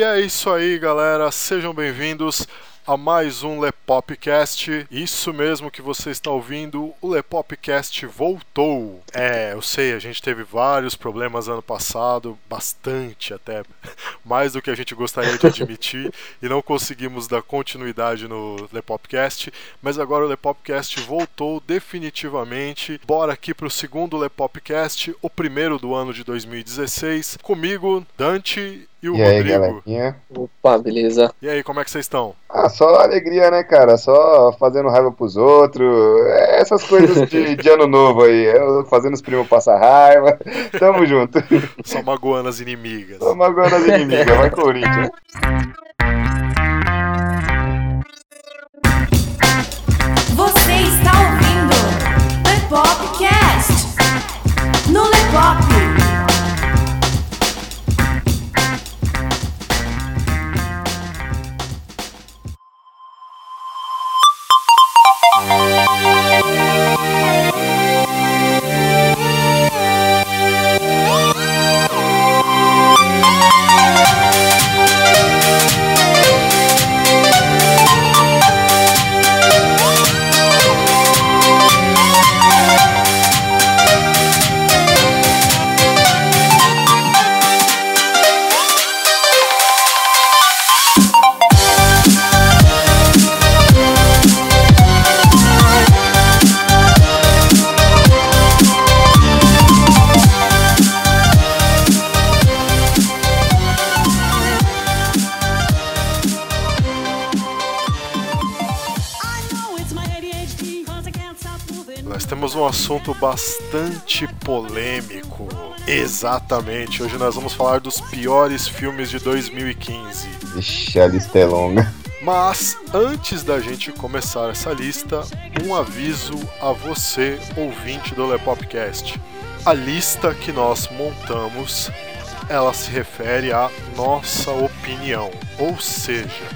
E é isso aí, galera. Sejam bem-vindos a mais um Lepopcast. Isso mesmo que você está ouvindo, o Lepopcast voltou. É, eu sei, a gente teve vários problemas ano passado, bastante até, mais do que a gente gostaria de admitir, e não conseguimos dar continuidade no Lepopcast, mas agora o Lepopcast voltou definitivamente. Bora aqui para o segundo Lepopcast, o primeiro do ano de 2016. Comigo, Dante e o E aí, Rodrigo. galerinha? Opa, beleza. E aí, como é que vocês estão? Ah, só alegria, né, cara? Só fazendo raiva pros outros. É, Essas coisas de, de ano novo aí. Eu fazendo os primos passar raiva. Tamo junto. Só magoando as inimigas. Tô magoando as inimigas. Vai, Corinthians. assunto bastante polêmico. Exatamente. Hoje nós vamos falar dos piores filmes de 2015. Ixi, a lista é longa. Mas antes da gente começar essa lista, um aviso a você, ouvinte do Lepopcast. A lista que nós montamos, ela se refere à nossa opinião. Ou seja,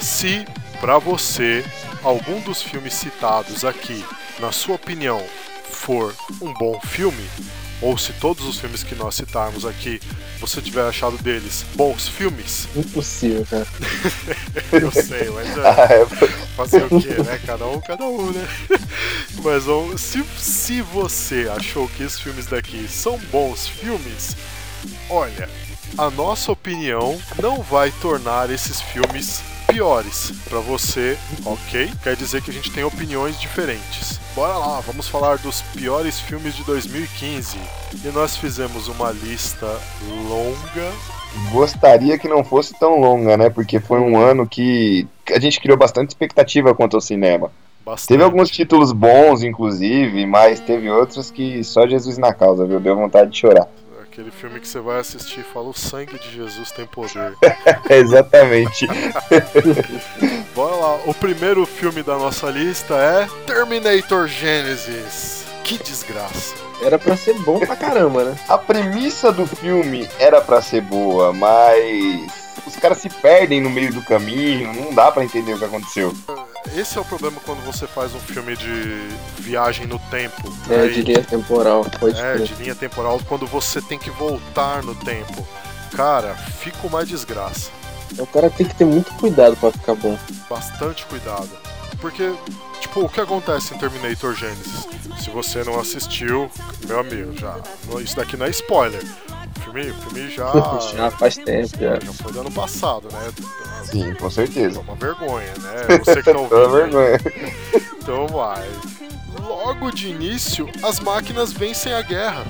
se para você algum dos filmes citados aqui, na sua opinião, for um bom filme, ou se todos os filmes que nós citarmos aqui você tiver achado deles bons filmes, Impossível, cara. eu sei, mas é, Ah, é, fazer o quê, né? Cada um, cada um, né? Mas se, se você achou que esses filmes daqui são bons filmes, olha, a nossa opinião não vai tornar esses filmes piores pra você, ok? Quer dizer que a gente tem opiniões diferentes. Bora lá, vamos falar dos piores filmes de 2015. E nós fizemos uma lista longa gostaria que não fosse tão longa, né? Porque foi um ano que a gente criou bastante expectativa quanto ao cinema. Bastante. Teve alguns títulos bons, inclusive, mas teve outros que só Jesus na causa, viu? Deu vontade de chorar. Aquele filme que você vai assistir e fala: O sangue de Jesus tem poder. Exatamente. Bora lá, o primeiro filme da nossa lista é Terminator Genesis. Que desgraça. Era pra ser bom pra caramba, né? A premissa do filme era pra ser boa, mas os caras se perdem no meio do caminho, não dá pra entender o que aconteceu. Esse é o problema quando você faz um filme de viagem no tempo. É, Aí- de linha temporal, pode é, de linha temporal, quando você tem que voltar no tempo. Cara, fica uma desgraça. O cara tem que ter muito cuidado pra ficar bom. Bastante cuidado. Porque, tipo, o que acontece em Terminator Genesis? Se você não assistiu, meu amigo, já. Isso daqui não é spoiler. Filme, o filme já. Já faz tempo, já. já foi do ano passado, né? Sim, com É certeza. uma vergonha, né? Você que tá Toda ouvindo. aí. vergonha. Então vai. Logo de início, as máquinas vencem a guerra.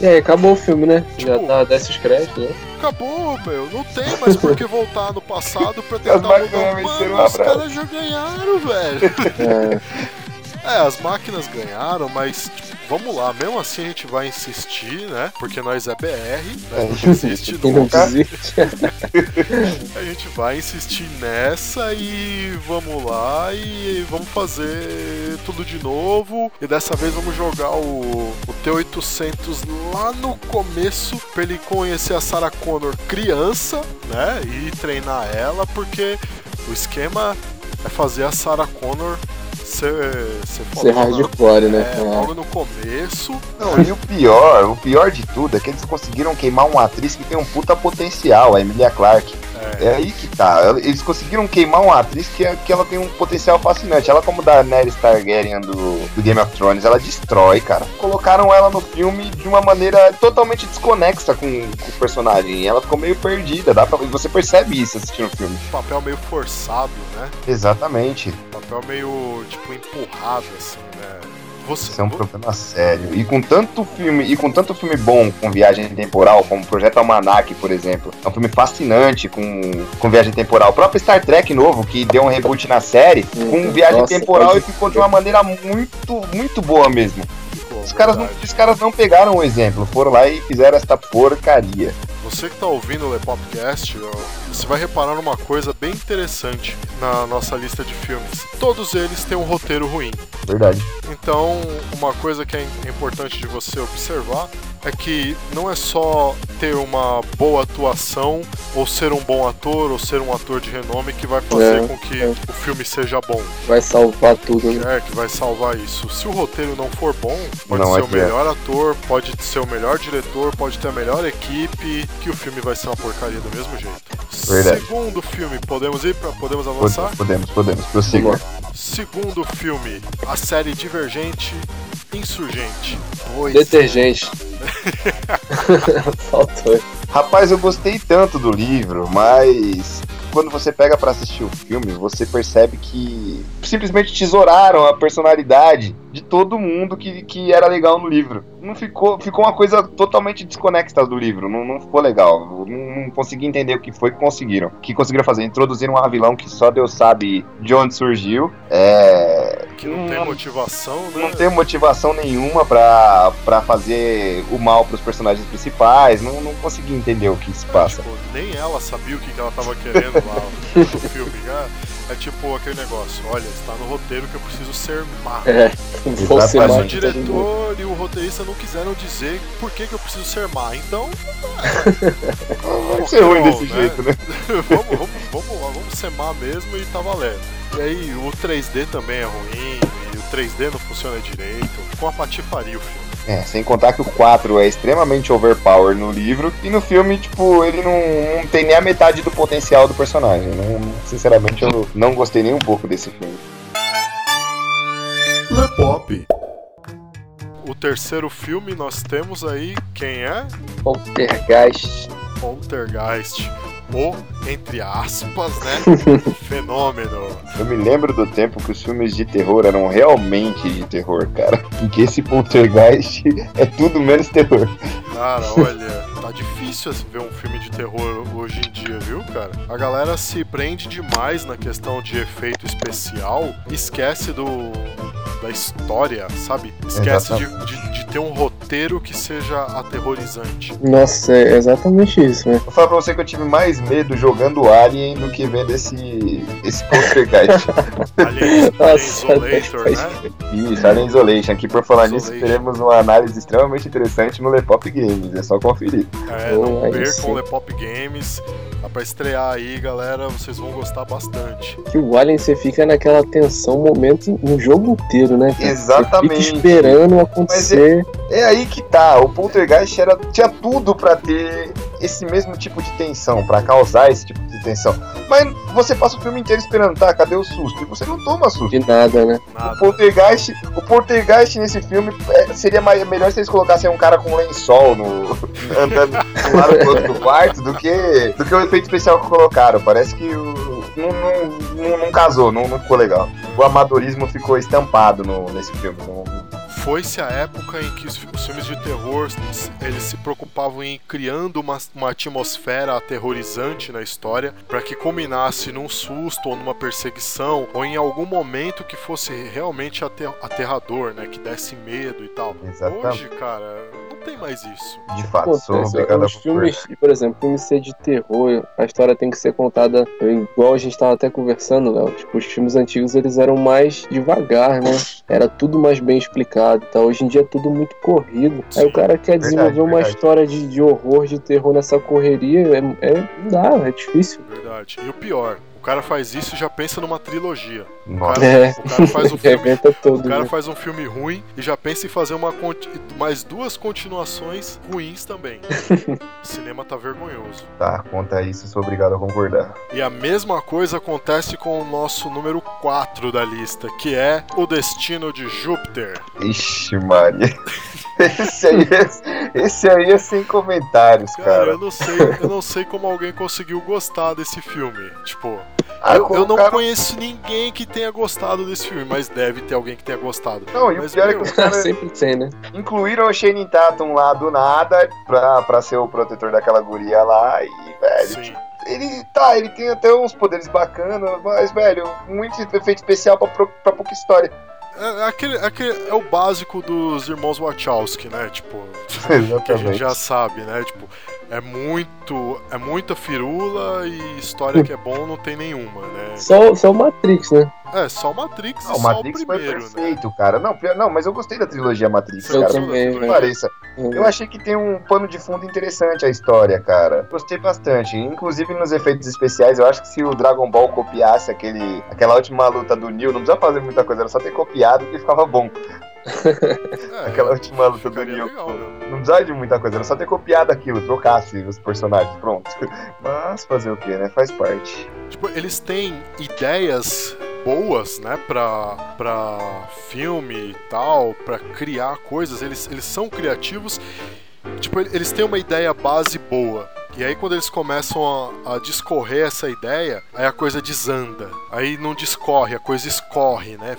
E aí, acabou o filme, né? Já Tipo- tá desce os créditos, né? Acabou, meu. Não tem mais por que voltar no passado pra tentar mudar. Mano, os caras já ganharam, velho. É, É, as máquinas ganharam, mas tipo, vamos lá, mesmo assim a gente vai insistir, né? Porque nós é BR, nós não desiste não nunca. desiste. A gente vai insistir nessa e vamos lá e vamos fazer tudo de novo. E dessa vez vamos jogar o, o T800 lá no começo pra ele conhecer a Sarah Connor criança, né? E treinar ela, porque o esquema é fazer a Sarah Connor ser, ser, Ser hardcore, né? É. logo no começo. Não, e o pior, o pior de tudo é que eles conseguiram queimar uma atriz que tem um puta potencial, a Emilia Clarke. É. É aí que tá. Eles conseguiram queimar uma atriz que, que ela tem um potencial fascinante. Ela, como da Daenerys Targaryen do, do Game of Thrones, ela destrói, cara. Colocaram ela no filme de uma maneira totalmente desconexa com, com o personagem. Ela ficou meio perdida. Dá pra, e você percebe isso assistindo o filme. Um papel meio forçado, né? Exatamente. Um papel meio, tipo, empurrado, assim? Você, Isso é um problema sério. E com tanto filme, e com tanto filme bom com viagem temporal, como Projeto Almanac, por exemplo. É um filme fascinante com, com viagem temporal. O próprio Star Trek novo, que deu um reboot na série, com Uhum. viagem Nossa, temporal e ficou de uma maneira muito, muito boa mesmo. Os caras, não, os caras não pegaram o exemplo, foram lá e fizeram esta porcaria. Você que tá ouvindo o Lepopcast, você vai reparar numa coisa bem interessante na nossa lista de filmes. Todos eles têm um roteiro ruim. Verdade. Então, uma coisa que é im- importante de você observar é que não é só ter uma boa atuação, ou ser um bom ator, ou ser um ator de renome que vai fazer É, com que é. o filme seja bom. Vai salvar tudo, né? É, que vai salvar isso. Se o roteiro não for bom, pode Não ser o melhor ator, pode ser o melhor diretor, pode ter a melhor equipe, que o filme vai ser uma porcaria do mesmo jeito. Verdade. Segundo filme, podemos ir para podemos avançar? Podemos, podemos, prossiga. Segundo filme, a série Divergente Insurgente. Pois Detergente. Faltou. Rapaz, eu gostei tanto do livro, mas quando você pega pra assistir o filme, você percebe que simplesmente tesouraram a personalidade de todo mundo que, que era legal no livro. Não ficou, ficou uma coisa totalmente desconexa do livro, não, não ficou legal. Não, não consegui entender o que foi que conseguiram. O que conseguiram fazer? Introduziram um vilão que só Deus sabe de onde surgiu. É. que não tem motivação, né? Não tem motivação nenhuma pra, pra fazer o mal pros personagens principais. Não, não consegui entender o que se passa. Tipo, nem ela sabia o que, ela tava querendo lá no filme. né? É tipo aquele negócio, olha, está no roteiro que eu preciso ser má. É, vou ser. Mas o mais diretor e o roteirista não quiseram dizer por que, que eu preciso ser má. Então, Não vai ser ruim desse né? jeito, né? vamos, vamos, vamos lá, vamos ser má mesmo e tá valendo. E aí, o 3D também é ruim, e o 3D não funciona direito. Ficou uma patifaria o filme. É, sem contar que o 4 é extremamente overpower no livro e no filme, tipo, ele não, não tem nem a metade do potencial do personagem. Não, sinceramente, eu não gostei nem um pouco desse filme. Lepop. O terceiro filme nós temos aí, quem é? Poltergeist. Poltergeist. O, entre aspas, né? Fenômeno. Eu me lembro do tempo que os filmes de terror eram realmente de terror, cara. Porque esse poltergeist é tudo menos terror. Cara, olha, tá difícil assim, ver um filme de terror hoje em dia, viu, cara? A galera se prende demais na questão de efeito especial, esquece do da história, sabe? Esquece de, de, de ter um roteiro que seja aterrorizante. Nossa, é exatamente isso, né? Vou falar pra você que eu tive mais medo jogando Alien do que vendo esse, esse poltergeist. Alien, Alien Nossa, Isolator, né? Isso, Alien Isolation, que por falar nisso, Isolation. teremos uma análise extremamente interessante no Lepop Games, é só conferir. É, não Oh, aí percam sim. o Lepop Games. Tá pra estrear aí, galera. Vocês vão gostar bastante. Que o Alien você fica naquela tensão momento no jogo inteiro, né? cara? Exatamente. Você fica esperando acontecer. É aí que tá, o Poltergeist era, tinha tudo pra ter esse mesmo tipo de tensão, pra causar esse tipo de tensão. Mas você passa o filme inteiro esperando, tá, cadê o susto? E você não toma susto. De nada, né? O. Poltergeist, o Poltergeist nesse filme é, seria mais, melhor se eles colocassem um cara com um lençol no, andando de um lado pro outro do quarto do que, do que o efeito especial que colocaram. Parece que o, não, não, não, não casou, não, não ficou legal. O amadorismo ficou estampado no, nesse filme. Não- Foi-se a época em que os, filmes de terror eles se preocupavam em ir criando uma, uma atmosfera aterrorizante na história para que culminasse num susto ou numa perseguição ou em algum momento que fosse realmente ater- aterrador, né? Que desse medo e tal. Exatamente. Hoje, cara, não tem mais isso. de fato, sou Acontece, obrigado a os filmes, por exemplo, filme ser de terror, a história tem que ser contada igual a gente tava até conversando, Léo. Tipo, os filmes antigos eles eram mais devagar, né? Era tudo mais bem explicado. Tá? Hoje em dia é tudo muito corrido. Aí Sim, o cara quer verdade, desenvolver uma verdade. história de, de horror, de terror nessa correria, é, é, não dá, é difícil. Verdade. E o pior, cara faz isso e já pensa numa trilogia. O Nossa. cara, É. o cara faz um filme. Arrebenta O todo. cara né? faz um filme ruim e já pensa em fazer uma mais duas continuações ruins também. o cinema tá vergonhoso. Tá, conta isso, sou obrigado a concordar. E a mesma coisa acontece com o nosso número 4 da lista, que é O Destino de Júpiter. Ixi, Maria. Esse aí, é, esse aí é sem comentários, Cara, cara. eu não sei, eu não sei como alguém conseguiu gostar desse filme. Tipo, Eu, eu não cara- conheço ninguém que tenha gostado desse filme, mas deve ter alguém que tenha gostado. Não, e o Mas, pior é meu, que os caras Sempre tem, né? incluíram o Shane Tatum lá do nada pra, pra ser o protetor daquela guria lá e, velho, Sim. ele tá, ele tem até uns poderes bacanas, mas, velho, muito efeito especial pra, pra pouca história. É, aquele, aquele, é o básico dos irmãos Wachowski, né? Tipo, que a gente Exatamente. já sabe, né? Tipo, é muito. É muita firula e história que é bom não tem nenhuma, né? Só, só o Matrix, né? É, só o Matrix Não, e o só Matrix o foi primeiro, né? perfeito, cara. Não, não, mas eu gostei da trilogia Matrix, Eu cara. também, Não trilogia? pareça. Eu achei que tem um pano de fundo interessante a história, cara. Gostei bastante. Inclusive nos efeitos especiais, eu acho que se o Dragon Ball copiasse aquele, aquela última luta do Neo, não precisava fazer muita coisa, era só ter copiado que ficava bom. É, Aquela última luta do Neo. legal, né? Não precisava de muita coisa, era só ter copiado aquilo, trocasse os personagens, pronto. Mas fazer o que, né? Faz parte. Tipo, eles têm ideias boas, né, pra, pra filme e tal, pra criar coisas, eles, eles são criativos, tipo, eles têm uma ideia base boa. E aí quando eles começam a, a discorrer essa ideia, aí a coisa desanda. Aí não discorre, a coisa escorre, né?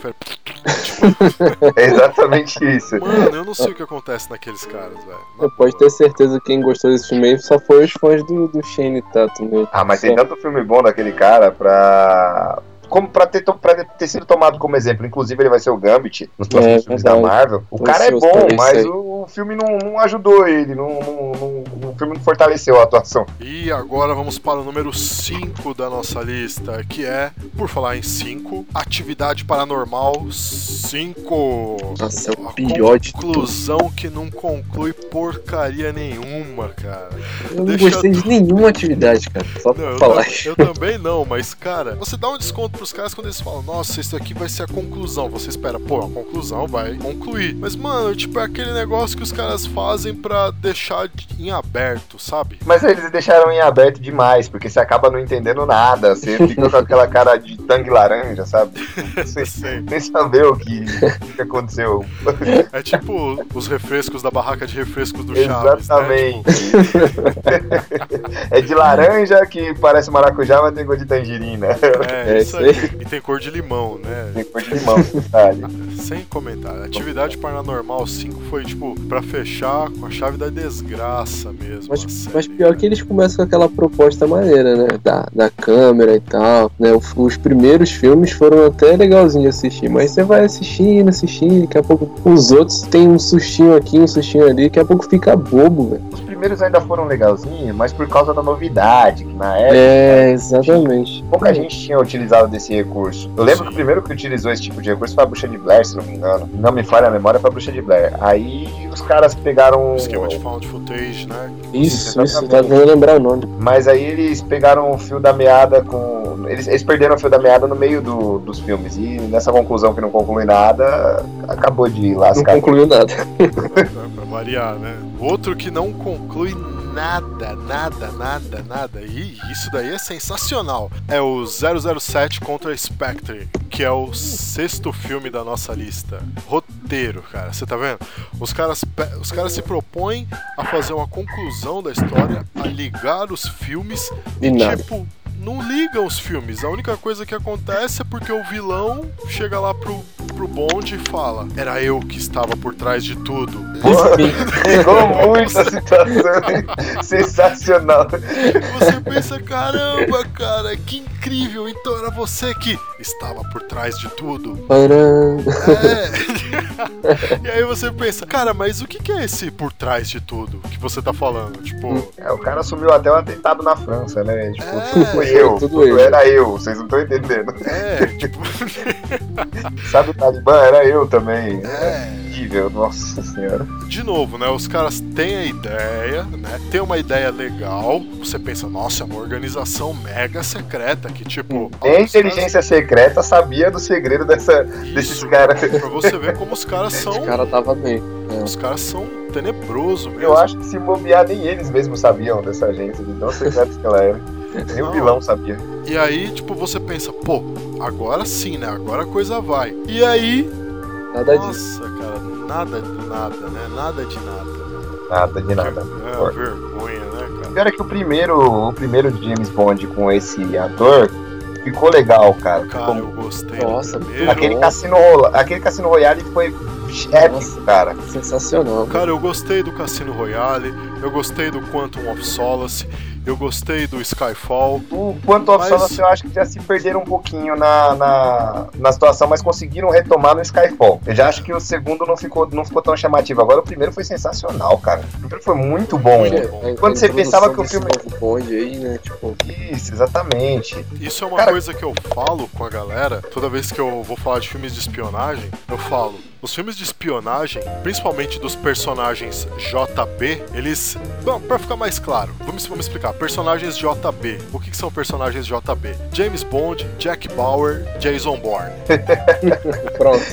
Fala, É exatamente isso. Mano, eu não sei o que acontece naqueles caras, velho. Posso ter certeza que quem gostou desse filme aí só foi os fãs do, do Shane Tatum, né? Ah, mas tem tanto filme bom daquele cara pra. Como pra ter, pra ter sido tomado como exemplo. Inclusive, ele vai ser o Gambit nos próximos É, filmes da verdade. Marvel. O Tô cara é bom, isso mas o, o filme não, não ajudou ele. Não, não- não- o filme não fortaleceu a atuação. E agora vamos para o número 5 da nossa lista, que é, por falar em 5, Atividade Paranormal 5. Nossa, é o pior de tudo. conclusão que não conclui porcaria nenhuma, cara. Eu não Deixa gostei de nenhuma atividade, cara. Só Não, pra eu, falar. ta- eu também não, mas cara, você dá um desconto pros caras quando eles falam, nossa, isso aqui vai ser a conclusão. Você espera, pô, a conclusão vai concluir. Mas, mano, tipo, é aquele negócio que os caras fazem pra deixar de- em aberto, sabe? Mas eles deixaram em aberto demais, porque você acaba não entendendo nada. Você fica com aquela cara de tangue laranja, sabe? Sem saber o que, o que aconteceu. É tipo os refrescos da barraca de refrescos do Chaves, né? Exatamente. é de laranja que parece maracujá, mas tem gosto de tangerina. Tipo, é, É isso isso E tem cor de limão, né? Tem cor de limão, detalhe. Sem comentário. Atividade Paranormal 5 foi, tipo, pra fechar com a chave da desgraça mesmo. Mas, série. mas pior que eles começam com aquela proposta maneira, né? Da, da câmera e tal. Né? Os, os primeiros filmes foram até legalzinhos de assistir, mas você vai assistindo, assistindo, daqui a pouco os outros tem um sustinho aqui, um sustinho ali, daqui a pouco fica bobo, velho. Os primeiros ainda foram legalzinhos, mas por causa da novidade, que na época É, exatamente. pouca gente tinha utilizado desse recurso. Eu lembro que o primeiro que utilizou esse tipo de recurso foi a Bruxa de Blair, se não me engano. Não me falha a memória, foi a Bruxa de Blair. Aí os caras pegaram. O esquema de found footage, né? Isso, Isso, isso, tá tentando lembrar o nome. Mas aí eles pegaram o fio da meada com. Eles, eles perderam o fio da meada no meio do- dos filmes. E nessa conclusão que não conclui nada, acabou de Não lascar. concluiu nada. Pra pra variar, né? Outro que não conclui nada, nada, nada, nada. E isso daí é sensacional. É o 007 contra Spectre, que é o sexto filme da nossa lista. Roteiro, cara. Você tá vendo? Os caras, os caras se propõem a fazer uma conclusão da história, a ligar os filmes E e, tipo, não ligam os filmes. A única coisa que acontece é porque o vilão chega lá pro, pro bonde e fala: Era eu que estava por trás de tudo. Pegou muito a situação. Sensacional. Você pensa, caramba, cara, que incrível! Então era você que estava por trás de tudo. Param. É. e aí você pensa, cara, mas o que é esse por trás de tudo que você tá falando? Tipo, É, o cara assumiu até o atentado na França, né? Tipo, É, tudo foi eu. tudo Tudo, era eu. Vocês não estão entendendo. é, tipo, Sabe o Talibã? Era eu também. é. E horrível, nossa senhora. De novo, né? Os caras têm a ideia, né? Tem uma ideia legal. Você pensa, nossa, é uma organização mega secreta que, tipo. Nem a os caras- inteligência secreta sabia do segredo dessa, desses Isso, caras. Pra você ver como os caras são. O cara tava bem. Os caras são tenebrosos mesmo. Eu acho que se bobear, nem eles mesmos sabiam dessa agência, de tão secretos que ela era. Nem o Não. vilão sabia. E aí, tipo, você pensa, pô, agora sim, né? Agora a coisa vai. E aí, Nada disso. nossa, cara, nada de nada, né? Nada de nada. né? Nada de nada. É uma vergonha, né, cara? Pior é que o primeiro, o primeiro James Bond com esse ator ficou legal, cara. Cara, Ficou- eu gostei Nossa, do primeiro. Aquele. Cassino, aquele Cassino Royale foi épico, Nossa. cara. Sensacional. Cara, eu gostei do Cassino Royale, eu gostei do Quantum of Solace, eu gostei do Skyfall. O Quanto of Mas- Solace eu acho que já se perderam um pouquinho na, na, na situação, mas conseguiram retomar no Skyfall. Eu já acho que o segundo não ficou, não ficou tão chamativo. Agora o primeiro foi sensacional, cara. O primeiro foi muito bom. Muito É, bom. a- a Quando você introdução pensava que o filme- novo Bond aí, né? Tipo, Isso, exatamente. Isso é uma Cara- coisa que eu falo com a galera, toda vez que eu vou falar de filmes de espionagem, eu falo, os filmes de espionagem, principalmente dos personagens JB, eles. Bom, pra ficar mais claro, vamos, vamos explicar. Personagens JB. O que, que são personagens JB? James Bond, Jack Bauer, Jason Bourne. pronto.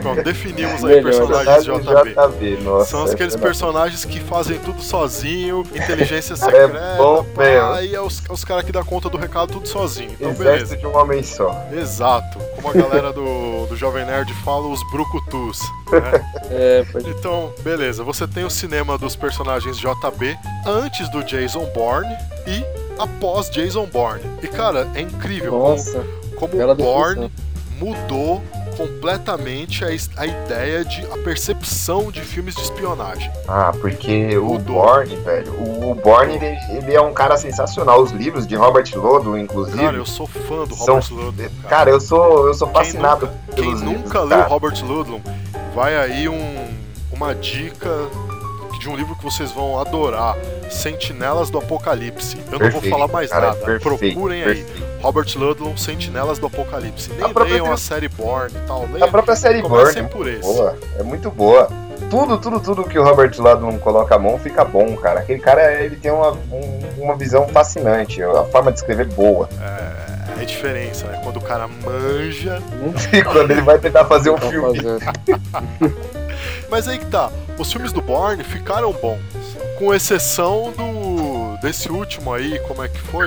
Pronto, definimos aí Melhor. personagens JB. JB, nossa. São aqueles é personagens que fazem tudo sozinho, inteligência é secreta, bom pá, mesmo. aí é os, os caras que dão conta do recado tudo sozinho. Então, Exército beleza. de um homem só. Exato. Como a galera do, do Jovem Nerd fala, os brucutus. né? É, pode Então, beleza. Você tem o cinema dos personagens JB antes do Jason Bourne e após Jason Bourne. E, cara, é incrível como, Nossa, como bela o Bourne mudou completamente a, a ideia de a percepção de filmes de espionagem. Ah, porque o Mudou. Bourne, velho, o, o Bourne, ele, ele é um cara sensacional. Os livros de Robert Ludlum, inclusive. Cara, eu sou fã do São- Robert Ludlum. Cara, eu sou, eu sou Quem fascinado nunca- Quem pelos livros, nunca leu cara. Robert Ludlum, vai aí um, uma dica de um livro que vocês vão adorar: Sentinelas do Apocalipse. Eu não vou Perfeito, falar mais cara, nada. perfeito, Procurem aí. Robert Ludlum, Sentinelas do Apocalipse. Nem A própria leiam a trilha- série Bourne e tal. A Leiam, própria série comecem Bourne por é esse. muito boa. É muito boa. Tudo, tudo, tudo que o Robert Ludlum coloca a mão fica bom, cara. Aquele cara, ele tem uma, um- uma visão fascinante, a forma de escrever boa. É a diferença, né? Quando o cara manja. E quando ele vai tentar fazer um filme. Mas aí que tá. Os filmes do Bourne ficaram bons. Com exceção do. Desse último aí, como é que foi?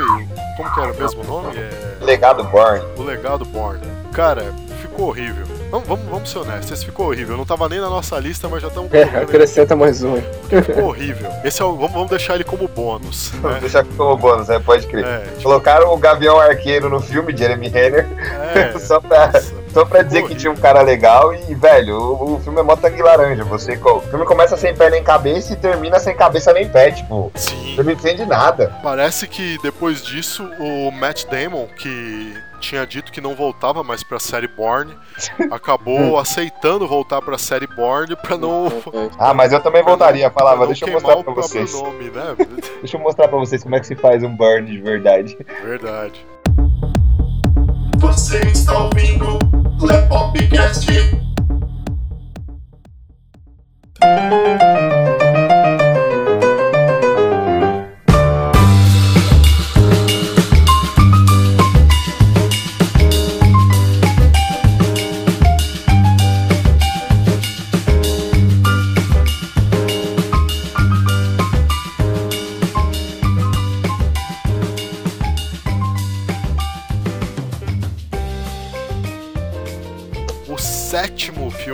Como que era o mesmo nome? É. legado Bourne. O Legado Bourne. Cara, ficou horrível. Vamos, vamos, vamos ser honestos, esse ficou horrível. Não tava nem na nossa lista, mas já estamos É, acrescenta mais um. Ficou horrível. Esse é o, vamos, vamos deixar ele como bônus. Vou Né? deixar como bônus, né? Pode crer. É, tipo, Colocaram o Gavião Arqueiro no filme, Jeremy Renner, é, só pra, nossa, só pra dizer que tinha um cara legal e, velho, o, o filme é mó tangue laranja. Você, o filme começa sem pé nem cabeça e termina sem cabeça nem pé, tipo, Sim. você não entende nada. Parece que depois disso o Matt Damon, que tinha dito que não voltava mais pra série Bourne, acabou aceitando voltar pra série Bourne pra não. Ah, mas eu também voltaria, falava, deixa eu mostrar pra vocês. nome, né? Deixa eu mostrar pra vocês como é que se faz um burn de verdade. Verdade. Você está ouvindo Lepopcast. O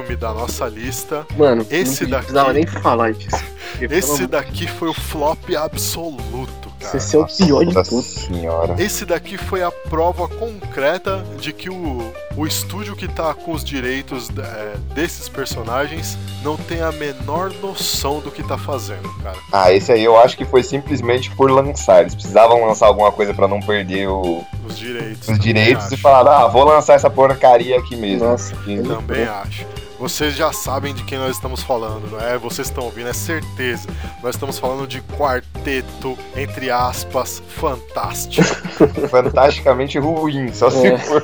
filme da nossa lista. Mano, Esse não daqui- precisava nem falar disso. Esse daqui foi o flop absoluto, cara. Esse é o pior de tudo. senhora. Esse daqui foi a prova concreta de que o, o estúdio que tá com os direitos é, desses personagens não tem a menor noção do que tá fazendo, cara. Ah, esse aí eu acho que foi simplesmente por lançar. Eles precisavam lançar alguma coisa pra não perder o- Os direitos. os direitos e falaram, ah, vou lançar essa porcaria aqui mesmo. Nossa, E- Também acho. Vocês já sabem de quem nós estamos falando, não é? Vocês estão ouvindo, é certeza. Nós estamos falando de quarteto, entre aspas, fantástico. Fantasticamente ruim, só se É. for.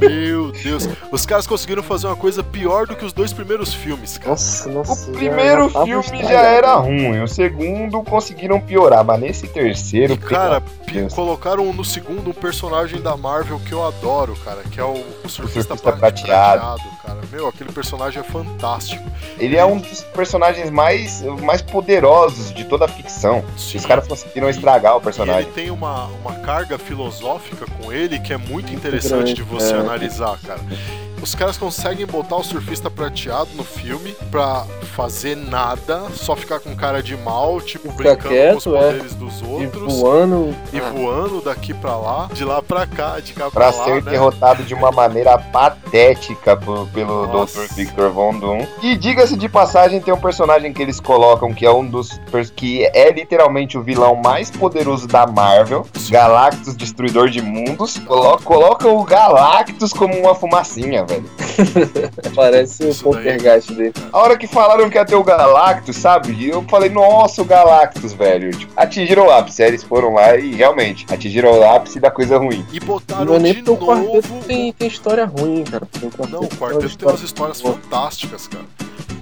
Meu Deus. Os caras conseguiram fazer uma coisa pior do que os dois primeiros filmes, cara. Nossa, nossa. O primeiro já filme já era ruim, o segundo conseguiram piorar, mas nesse terceiro. E, cara, colocaram no segundo um personagem da Marvel que eu adoro, cara, que é o, o surfista, surfista pra- prateado. cara. Meu, aquele personagem é fantástico. ele é um dos personagens mais, mais poderosos de toda a ficção. Sim. Os caras conseguiram estragar o E personagem. ele tem uma, uma carga filosófica com ele que é muito interessante grande, de você é. analisar, cara. Os caras conseguem botar o surfista prateado no filme pra fazer nada, só ficar com cara de mal, tipo, Ficar brincando com os quieto, é. poderes dos E outros. voando. E Ah, voando daqui pra lá, de lá pra cá, de cá Pra pra, lá, ser né? derrotado de uma maneira patética pelo Nossa. Dr. Victor Von Doom. E diga-se de passagem, tem um personagem que eles colocam que é um dos. que é literalmente o vilão mais poderoso da Marvel, Galactus Destruidor de Mundos. Colo colocam o Galactus como uma fumacinha, velho. Parece o daí. poltergeist dele. A hora que falaram que ia ter o Galactus, sabe? Eu falei, nossa, o Galactus, velho. Tipo, atingiram o ápice. Aí eles foram lá e realmente atingiram o ápice da coisa ruim. E Não botaram é nem de porque o quarteto novo. tem, tem história ruim, cara. O quarteto Não, o tem quarteto tem umas histórias fantásticas, cara.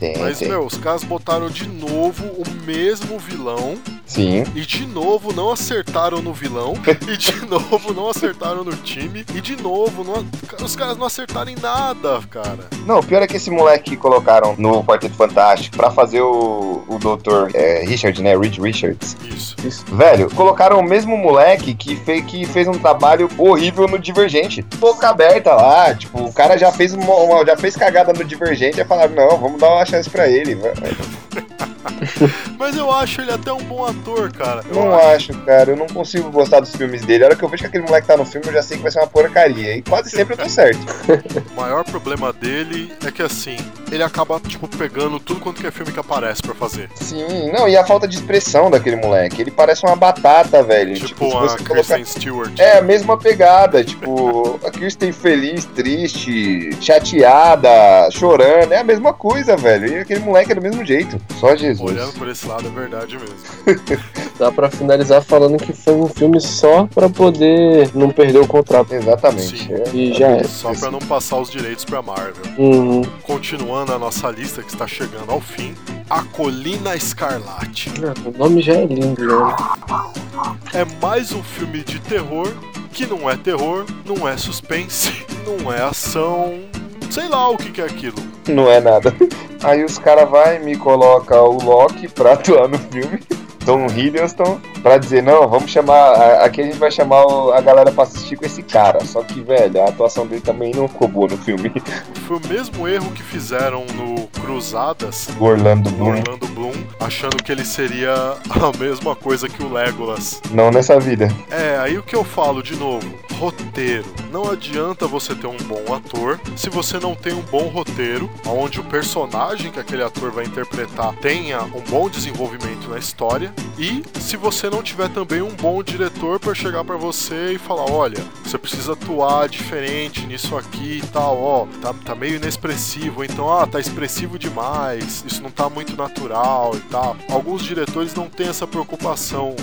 Tem, Mas, tem. meu, os caras botaram de novo o mesmo vilão Sim. e de novo não acertaram no vilão e de novo não acertaram no time e de novo não, os caras não acertaram em nada, cara. Não, o pior é que esse moleque que colocaram no Quarteto Fantástico pra fazer o, o Dr. é, Richard, né? Reed Richards. Isso. Isso. Velho, colocaram o mesmo moleque que, fe que fez um trabalho horrível no Divergente. Boca aberta lá, tipo, o cara já fez uma, uma- já fez cagada no Divergente e falaram, não, vamos dar uma chance pra ele. Mas eu acho ele até um bom ator, cara. Eu Não acho, cara, eu não consigo gostar dos filmes dele. A hora que eu vejo que aquele moleque tá no filme, eu já sei que vai ser uma porcaria. E quase sempre eu tô certo. O maior problema dele é que assim, ele acaba, tipo, pegando tudo quanto que é filme que aparece pra fazer. Sim, não, e a falta de expressão daquele moleque. Ele parece uma batata, velho. Tipo, se a você colocar- Kristen Stewart. É a mesma pegada, tipo, a Kristen feliz, triste, chateada, chorando, é a mesma coisa, velho. E aquele moleque é do mesmo jeito. Só Jesus. Olhando por esse lado é verdade mesmo. Dá pra finalizar falando que foi um filme só pra poder não perder o contrato. Exatamente. Sim. É, E já é. Só pra não passar os direitos pra Marvel. Uhum. Continuando a nossa lista que está chegando ao fim, A Colina Escarlate. Ah, O nome já é lindo, né? É mais um filme de terror que não é terror, não é suspense, não é ação, sei lá o que, que é aquilo. Não é nada. Aí os caras vai e me coloca o Loki pra atuar no filme. Tom Hiddleston, pra dizer, não, vamos chamar. Aqui a gente vai chamar a galera pra assistir com esse cara. Só que, velho, a atuação dele também não ficou boa no filme. Foi o mesmo erro que fizeram no Cruzadas, O Orlando Bloom, Orlando Bloom, achando que ele seria a mesma coisa que o Legolas. não nessa vida. É, aí o que eu falo de novo, roteiro. Não adianta você ter um bom ator se você não tem um bom roteiro, onde o personagem que aquele ator vai interpretar tenha um bom desenvolvimento na história e se você não tiver também um bom diretor para chegar para você e falar, olha, você precisa atuar diferente nisso aqui e tal, ó, tá, tá meio inexpressivo, então ah, tá expressivo demais, isso não tá muito natural e tal. Alguns diretores não têm essa preocupação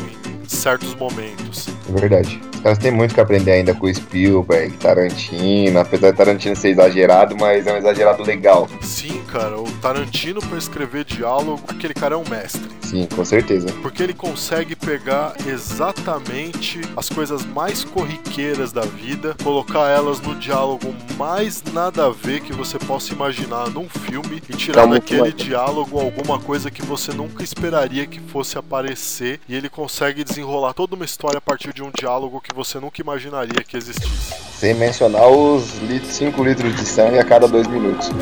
certos momentos. É verdade. Os caras têm muito que aprender ainda com o Spielberg, Tarantino, apesar de Tarantino ser exagerado, mas é um exagerado legal. Sim, cara, o Tarantino pra escrever diálogo, aquele cara é um mestre. Sim, com certeza. Porque ele consegue pegar exatamente as coisas mais corriqueiras da vida, colocar elas no diálogo mais nada a ver que você possa imaginar num filme e tirar muito daquele diálogo alguma coisa que você nunca esperaria que fosse aparecer. E ele consegue desenrolar toda uma história a partir de um diálogo que você nunca imaginaria que existisse. Sem mencionar os 5 litros de sangue a cada dois minutos.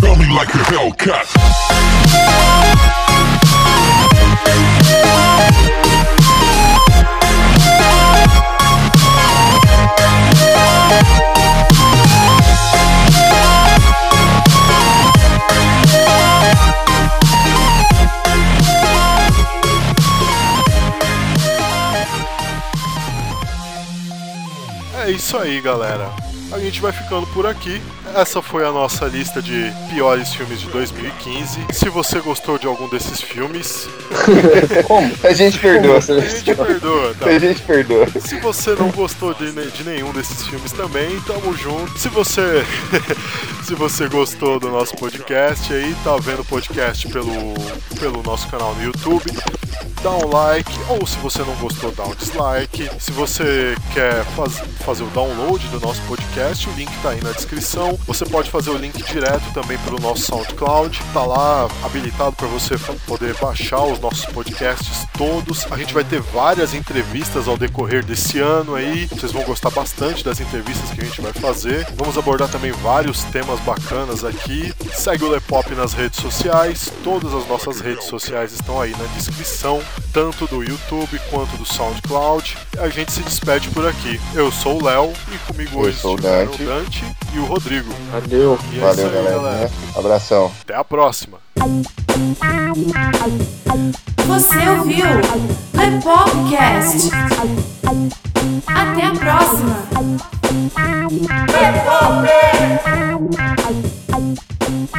Coming like a Hellcat. Isso aí, galera. A gente vai ficando por aqui. Essa foi a nossa lista de piores filmes de 2015. Se você gostou de algum desses filmes, Como? A gente perdoa. A gente perdoa, tá? A gente perdoa. Se você não gostou de, de nenhum desses filmes também, tamo junto. Se você se você gostou do nosso podcast aí, tá vendo o podcast pelo, pelo nosso canal no YouTube, dá um like, ou se você não gostou, dá um dislike. Se você quer faz, fazer o download do nosso podcast, o link tá aí na descrição. Você pode fazer o link direto também pelo nosso SoundCloud, tá lá habilitado para você poder baixar os nossos podcasts todos. A gente vai ter várias entrevistas ao decorrer desse ano aí. Vocês vão gostar bastante das entrevistas que a gente vai fazer. Vamos abordar também vários temas bacanas aqui. Segue o Lepop nas redes sociais. Todas as nossas redes sociais estão aí na descrição, tanto do YouTube quanto do SoundCloud. A gente se despede por aqui. Eu sou o Léo e comigo Eu hoje sou o estiveram Dante. o Dante e o Rodrigo. Valeu. E é Valeu, aí, galera. Abração. Até a próxima. Você ouviu Lepopcast. Até a próxima. Lepop! Bye.